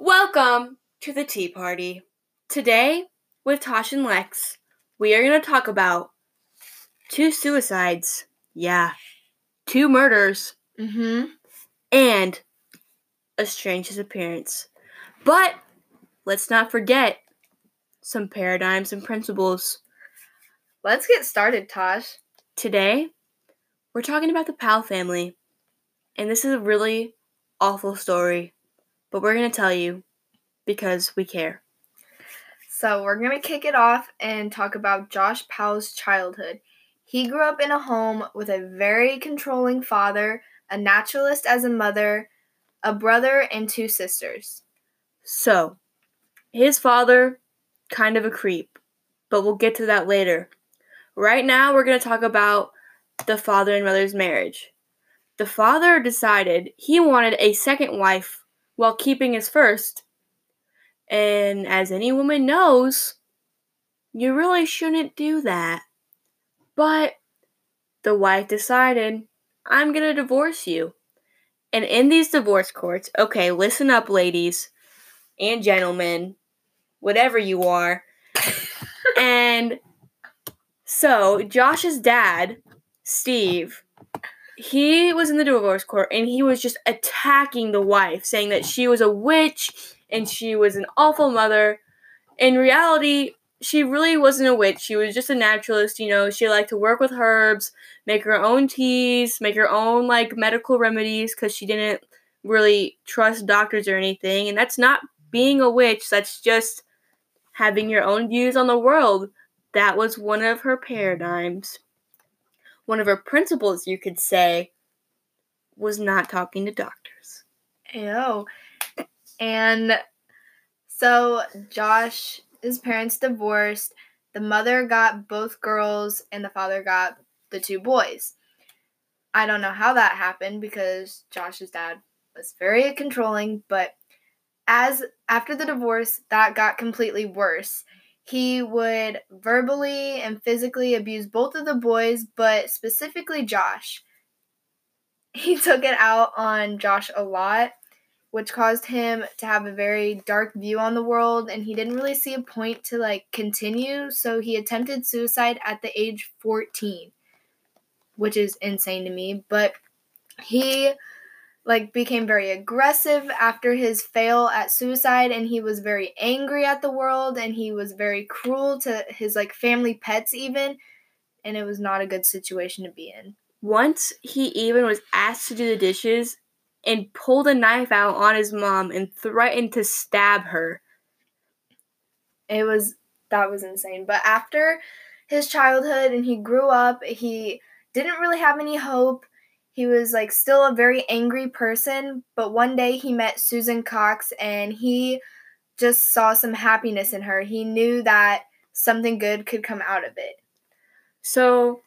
Welcome to the Tea Party. Today, with Tosh and Lex, we are going to talk about two suicides. Yeah, two murders. Mm-hmm. And a strange disappearance. But let's not forget some paradigms and principles. Let's get started, Tosh. Today, we're talking about the Powell family. And this is a really awful story, but we're going to tell you because we care. So, we're going to kick it off and talk about Josh Powell's childhood. He grew up in a home with a very controlling father, a naturalist as a mother, a brother, and two sisters. So, his father, kind of a creep, but we'll get to that later. Right now, we're going to talk about the father and mother's marriage. The father decided he wanted a second wife while keeping his first. And as any woman knows, you really shouldn't do that. But the wife decided, I'm going to divorce you. And in these divorce courts, okay, listen up, ladies and gentlemen, whatever you are. and so Josh's dad, Steve, he was in the divorce court and he was just attacking the wife, saying that she was a witch and she was an awful mother. In reality, she really wasn't a witch. She was just a naturalist, you know. She liked to work with herbs, make her own teas, make her own like medical remedies cuz she didn't really trust doctors or anything. And that's not being a witch, that's just having your own views on the world. That was one of her paradigms. One of her principles, you could say, was not talking to doctors. Ew. And so Josh, his parents divorced. The mother got both girls, and the father got the two boys. I don't know how that happened because Josh's dad was very controlling, but as after the divorce, that got completely worse. He would verbally and physically abuse both of the boys, but specifically Josh. He took it out on Josh a lot, which caused him to have a very dark view on the world and he didn't really see a point to like continue, so he attempted suicide at the age 14, which is insane to me, but he like became very aggressive after his fail at suicide and he was very angry at the world and he was very cruel to his like family pets even and it was not a good situation to be in. Once he even was asked to do the dishes and pulled a knife out on his mom and threatened to stab her. it was that was insane. But after his childhood and he grew up he didn't really have any hope he was like still a very angry person but one day he met susan cox and he just saw some happiness in her he knew that something good could come out of it So,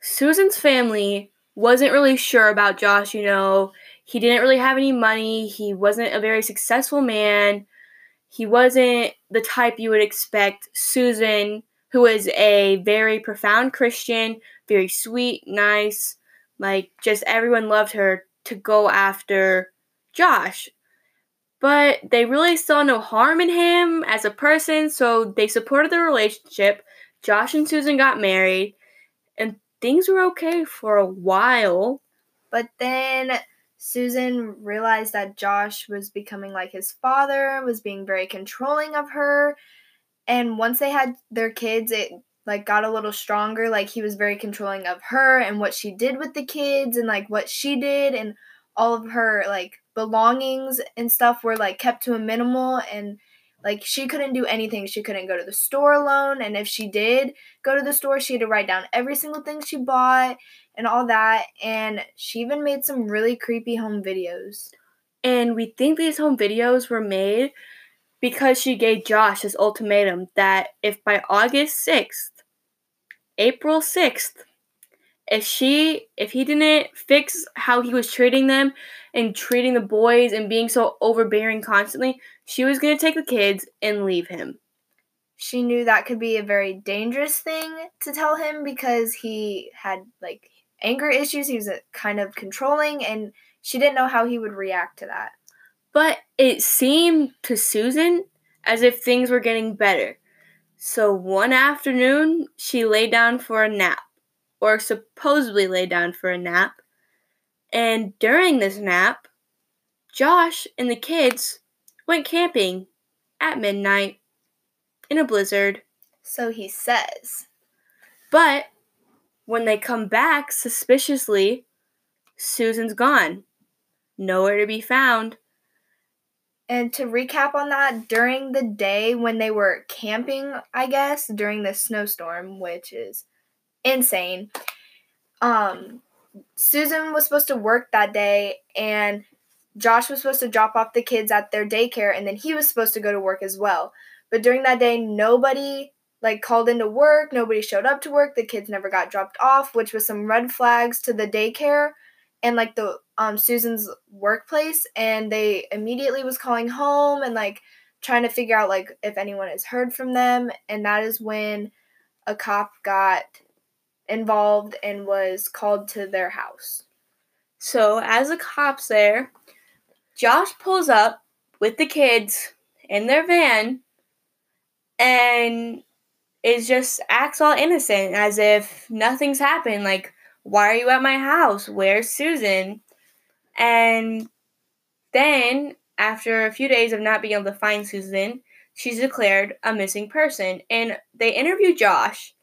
Susan's family wasn't really sure about Josh, you know. He didn't really have any money. He wasn't a very successful man. He wasn't the type you would expect Susan, who is a very profound Christian, very sweet, nice, like just everyone loved her to go after Josh. But they really saw no harm in him as a person, so they supported the relationship. Josh and Susan got married, and things were okay for a while. But then Susan realized that Josh was becoming like his father, was being very controlling of her. And once they had their kids, it like got a little stronger. Like he was very controlling of her and what she did with the kids and like what she did and all of her like belongings and stuff were like kept to a minimal and like she couldn't do anything. She couldn't go to the store alone and if she did go to the store, she had to write down every single thing she bought and all that and she even made some really creepy home videos. And we think these home videos were made because she gave Josh this ultimatum that if by August 6th, April 6th, if she if he didn't fix how he was treating them and treating the boys and being so overbearing constantly, she was going to take the kids and leave him. She knew that could be a very dangerous thing to tell him because he had like anger issues. He was uh, kind of controlling and she didn't know how he would react to that. But it seemed to Susan as if things were getting better. So one afternoon, she lay down for a nap, or supposedly lay down for a nap. And during this nap, Josh and the kids went camping at midnight in a blizzard. So he says. But when they come back suspiciously, Susan's gone. Nowhere to be found. And to recap on that, during the day when they were camping, I guess, during the snowstorm, which is insane, um, Susan was supposed to work that day and Josh was supposed to drop off the kids at their daycare and then he was supposed to go to work as well. But during that day, nobody like called into work, nobody showed up to work, the kids never got dropped off, which was some red flags to the daycare and like the um Susan's workplace and they immediately was calling home and like trying to figure out like if anyone has heard from them and that is when a cop got involved and was called to their house. So as the cops there, Josh pulls up with the kids in their van and is just acts all innocent as if nothing's happened like why are you at my house? Where's Susan? And then, after a few days of not being able to find Susan, she's declared a missing person. And they interview Josh.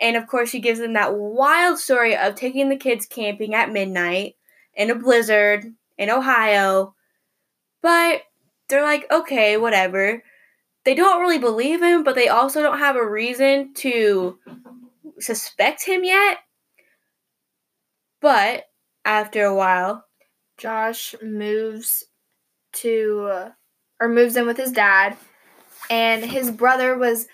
And of course, she gives them that wild story of taking the kids camping at midnight in a blizzard in Ohio. But they're like, okay, whatever. They don't really believe him, but they also don't have a reason to suspect him yet. But after a while, Josh moves to or moves in with his dad, and his brother was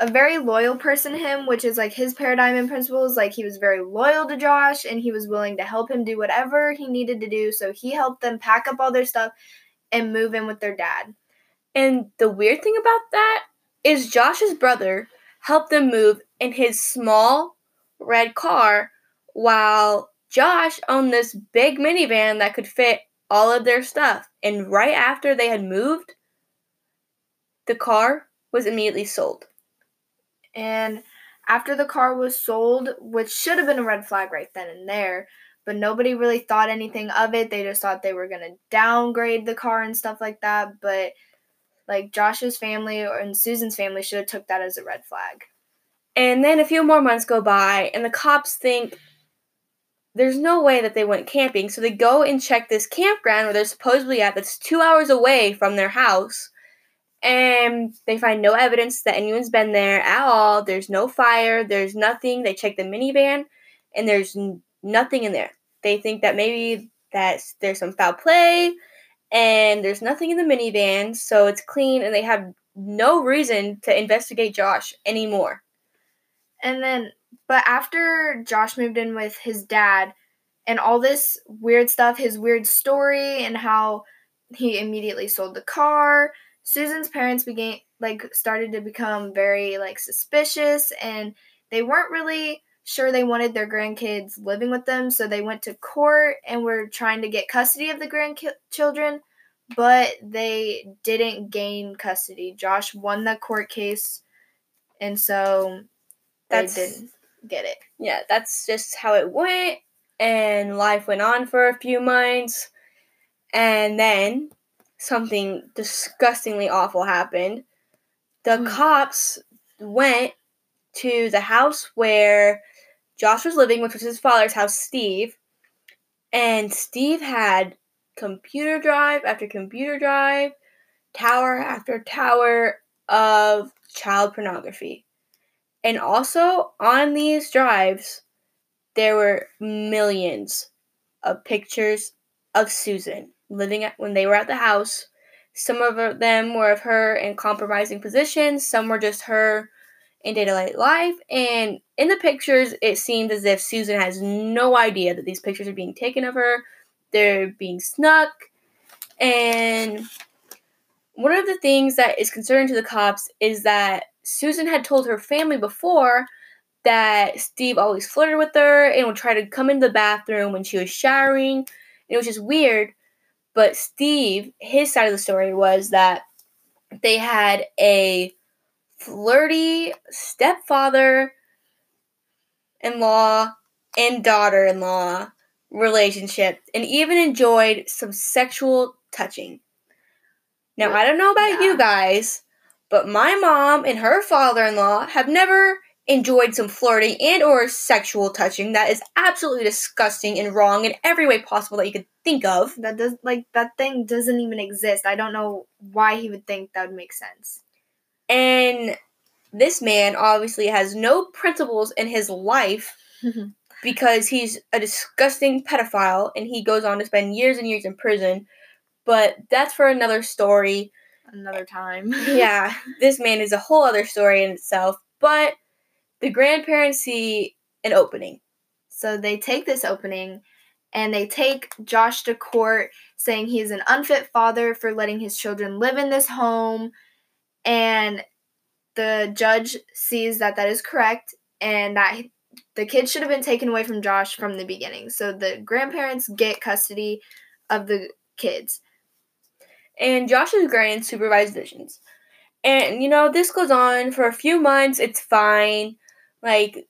a very loyal person to him, which is like his paradigm and principles. Like he was very loyal to Josh and he was willing to help him do whatever he needed to do. So he helped them pack up all their stuff and move in with their dad. And the weird thing about that is Josh's brother helped them move in his small red car while Josh owned this big minivan that could fit all of their stuff. And right after they had moved, the car was immediately sold. And after the car was sold, which should have been a red flag right then and there, but nobody really thought anything of it. They just thought they were going to downgrade the car and stuff like that, but like Josh's family or and Susan's family should have took that as a red flag. And then a few more months go by and the cops think there's no way that they went camping. So they go and check this campground where they're supposedly at that's two hours away from their house. And they find no evidence that anyone's been there at all. There's no fire. There's nothing. They check the minivan and there's n- nothing in there. They think that maybe that there's some foul play and there's nothing in the minivan. So it's clean and they have no reason to investigate Josh anymore. And then but after Josh moved in with his dad and all this weird stuff, his weird story and how he immediately sold the car, Susan's parents began like started to become very like suspicious and they weren't really sure they wanted their grandkids living with them, so they went to court and were trying to get custody of the grandchildren, but they didn't gain custody. Josh won the court case, and so That's, they didn't get it. Yeah, that's just how it went. And life went on for a few months. And then something disgustingly awful happened. The Hmm. cops went to the house where Josh was living, which was his father's house, Steve. And Steve had computer drive after computer drive, tower after tower of child pornography. And also on these drives, there were millions of pictures of Susan living at, when they were at the house. Some of them were of her in compromising positions, some were just her in day to day life. And in the pictures, it seemed as if Susan has no idea that these pictures are being taken of her, they're being snuck. And one of the things that is concerning to the cops is that Susan had told her family before that Steve always flirted with her and would try to come into the bathroom when she was showering. And it was just weird. But Steve, his side of the story was that they had a flirty stepfather in law and daughter in law relationship and even enjoyed some sexual touching. Now, I don't know about Yeah. you guys, but my mom and her father-in-law have never enjoyed some flirting and or sexual touching that is absolutely disgusting and wrong in every way possible that you could think of. That does like that thing doesn't even exist. I don't know why he would think that would make sense. And this man obviously has no principles in his life because he's a disgusting pedophile and he goes on to spend years and years in prison. But that's for another story. Another time. yeah, this man is a whole other story in itself. But the grandparents see an opening. So they take this opening and they take Josh to court saying he is an unfit father for letting his children live in this home. And the judge sees that that is correct and that the kids should have been taken away from Josh from the beginning. So the grandparents get custody of the kids. And Josh is granted supervised visions. And, you know, this goes on for a few months. It's fine. Like,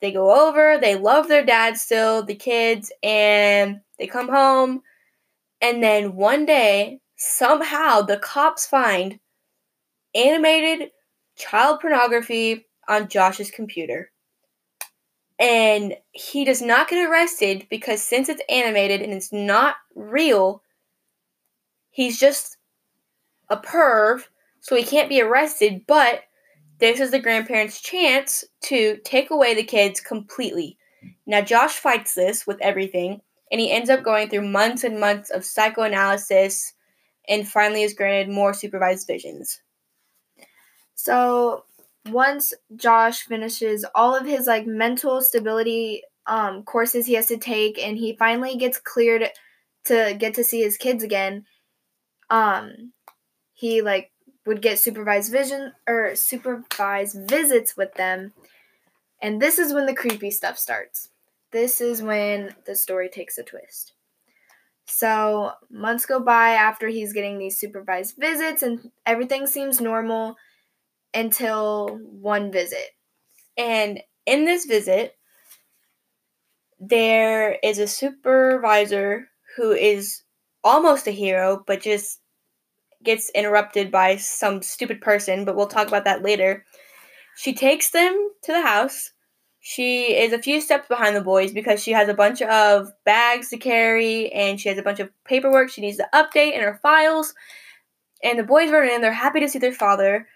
they go over, they love their dad still, the kids, and they come home. And then one day, somehow, the cops find animated child pornography on Josh's computer. And he does not get arrested because since it's animated and it's not real, he's just a perv, so he can't be arrested, but this is the grandparents' chance to take away the kids completely. Now, Josh fights this with everything, and he ends up going through months and months of psychoanalysis and finally is granted more supervised visions. So once Josh finishes all of his like mental stability um courses he has to take and he finally gets cleared to get to see his kids again, um he like would get supervised vision or supervised visits with them. And this is when the creepy stuff starts. This is when the story takes a twist. So, months go by after he's getting these supervised visits and everything seems normal until one visit. And in this visit, there is a supervisor who is almost a hero, but just gets interrupted by some stupid person, but we'll talk about that later. She takes them to the house. She is a few steps behind the boys because she has a bunch of bags to carry and she has a bunch of paperwork she needs to update in her files. And the boys run in, they're happy to see their father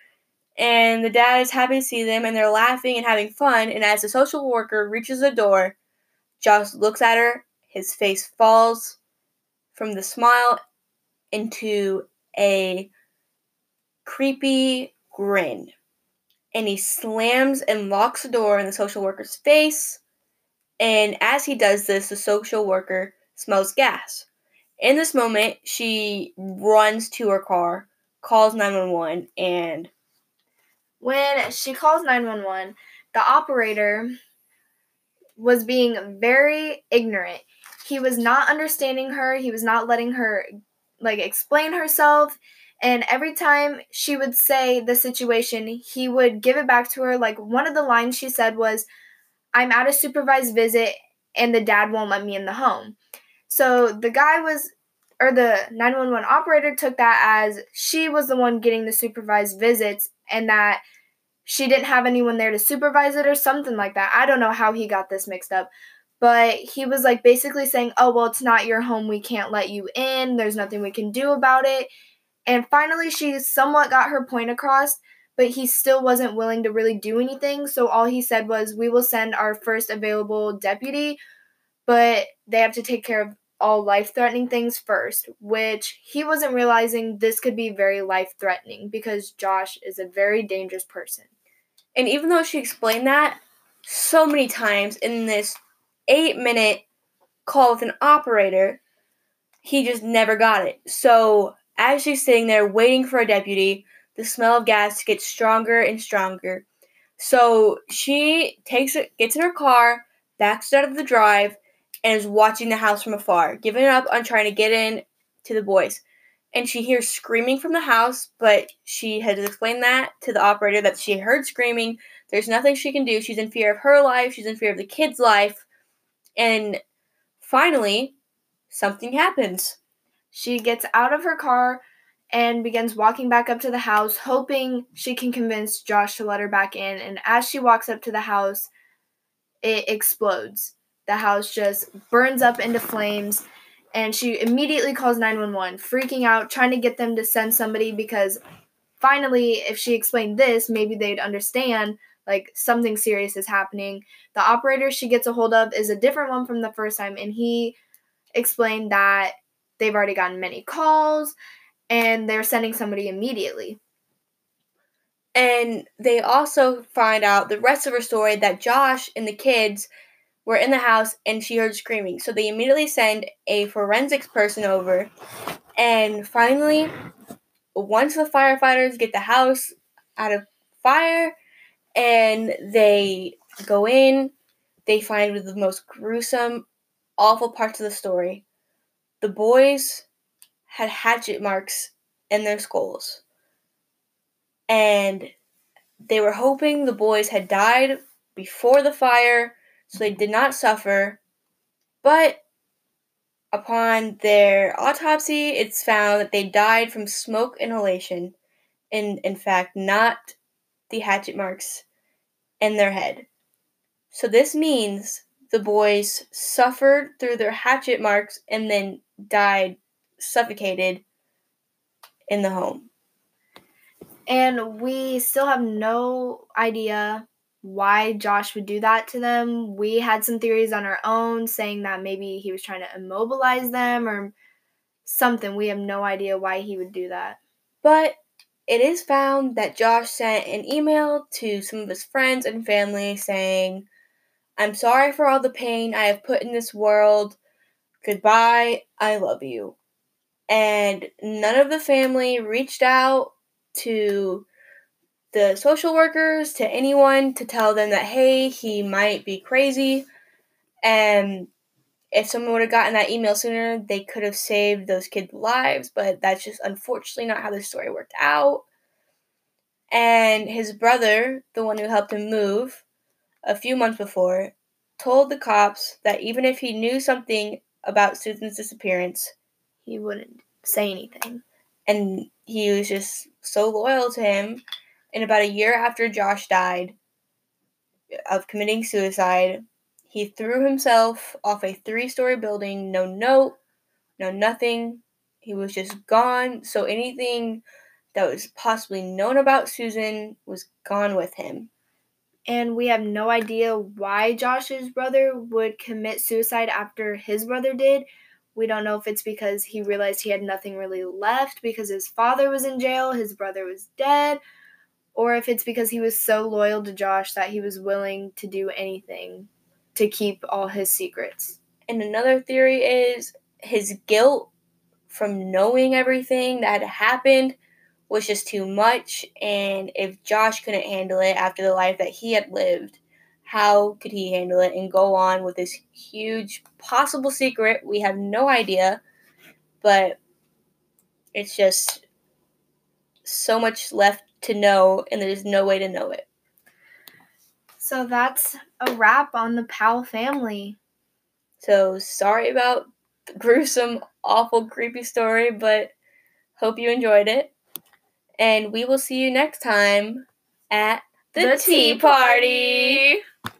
and the dad is happy to see them and they're laughing and having fun and as the social worker reaches the door josh looks at her his face falls from the smile into a creepy grin. And he slams and locks the door in the social worker's face. And as he does this the social worker smells gas. In this moment she runs to her car calls 911 and When she calls 911, the operator was being very ignorant. He was not understanding her, he was not letting her like explain herself. And every time she would say the situation, he would give it back to her. Like one of the lines she said was, I'm at a supervised visit and the dad won't let me in the home. So the guy was, or the 911 operator took that as she was the one getting the supervised visits and that she didn't have anyone there to supervise it or something like that. I don't know how he got this mixed up. But he was like basically saying, Oh, well, it's not your home. We can't let you in. There's nothing we can do about it. And finally, she somewhat got her point across, but he still wasn't willing to really do anything. So all he said was, We will send our first available deputy, but they have to take care of all life threatening things first, which he wasn't realizing this could be very life threatening because Josh is a very dangerous person. And even though she explained that so many times in this eight minute call with an operator, he just never got it. So as she's sitting there waiting for a deputy, the smell of gas gets stronger and stronger. So she takes it, gets in her car, backs out of the drive, and is watching the house from afar, giving up on trying to get in to the boys. And she hears screaming from the house, but she had explained that to the operator that she heard screaming. There's nothing she can do. She's in fear of her life, she's in fear of the kid's life. And finally, something happens. She gets out of her car and begins walking back up to the house, hoping she can convince Josh to let her back in. And as she walks up to the house, it explodes. The house just burns up into flames, and she immediately calls 911, freaking out, trying to get them to send somebody because finally, if she explained this, maybe they'd understand like something serious is happening. The operator she gets a hold of is a different one from the first time, and he explained that they've already gotten many calls and they're sending somebody immediately. And they also find out the rest of her story that Josh and the kids were in the house and she heard screaming. So they immediately send a forensics person over. And finally, once the firefighters get the house out of fire and they go in, they find the most gruesome, awful parts of the story. The boys had hatchet marks in their skulls. And they were hoping the boys had died before the fire so they did not suffer. But upon their autopsy, it's found that they died from smoke inhalation, and in fact, not the hatchet marks in their head. So this means the boys suffered through their hatchet marks and then died suffocated in the home. And we still have no idea why Josh would do that to them. We had some theories on our own saying that maybe he was trying to immobilize them or something. We have no idea why he would do that. But it is found that Josh sent an email to some of his friends and family saying, I'm sorry for all the pain I have put in this world. Goodbye. I love you. And none of the family reached out to the social workers, to anyone to tell them that, hey, he might be crazy. And if someone would have gotten that email sooner, they could have saved those kids' lives, but that's just unfortunately not how the story worked out. And his brother, the one who helped him move a few months before, told the cops that even if he knew something about Susan's disappearance, he wouldn't say anything. And he was just so loyal to him. And about a year after Josh died of committing suicide, he threw himself off a three story building, no note, no nothing. He was just gone. So anything that was possibly known about Susan was gone with him. And we have no idea why Josh's brother would commit suicide after his brother did. We don't know if it's because he realized he had nothing really left because his father was in jail, his brother was dead, or if it's because he was so loyal to Josh that he was willing to do anything to keep all his secrets. And another theory is his guilt from knowing everything that had happened was just too much. And if Josh couldn't handle it after the life that he had lived, how could he handle it and go on with this huge possible secret? We have no idea, but it's just so much left to know, and there's no way to know it. So that's a wrap on the Powell family. So sorry about the gruesome, awful, creepy story, but hope you enjoyed it. And we will see you next time at the, the tea party. party.